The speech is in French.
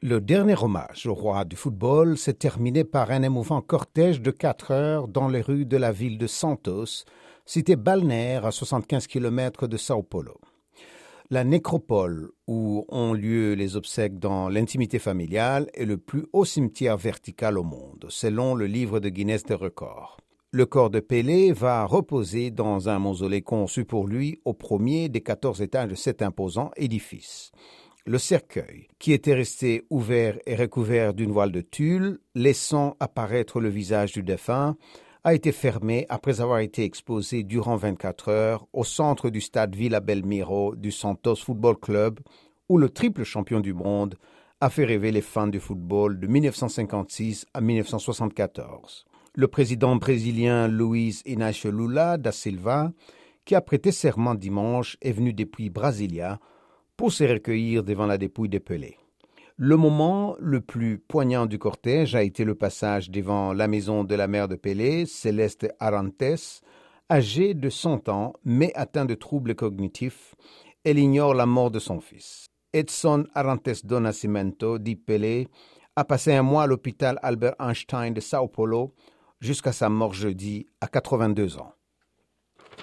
Le dernier hommage au roi du football s'est terminé par un émouvant cortège de quatre heures dans les rues de la ville de Santos, cité balnéaire à 75 km de Sao Paulo. La nécropole où ont lieu les obsèques dans l'intimité familiale est le plus haut cimetière vertical au monde, selon le livre de Guinness des records. Le corps de Pelé va reposer dans un mausolée conçu pour lui au premier des quatorze étages de cet imposant édifice. Le cercueil, qui était resté ouvert et recouvert d'une voile de tulle, laissant apparaître le visage du défunt, a été fermé après avoir été exposé durant 24 heures au centre du stade Villa Belmiro du Santos Football Club, où le triple champion du monde a fait rêver les fans du football de 1956 à 1974. Le président brésilien Luiz Inácio Lula da Silva, qui a prêté serment dimanche, est venu depuis Brasilia pour se recueillir devant la dépouille de Pelé. Le moment le plus poignant du cortège a été le passage devant la maison de la mère de Pelé, Céleste Arantes, âgée de 100 ans, mais atteinte de troubles cognitifs. Elle ignore la mort de son fils. Edson Arantes do Nascimento, dit Pelé, a passé un mois à l'hôpital Albert Einstein de Sao Paulo jusqu'à sa mort jeudi à 82 ans.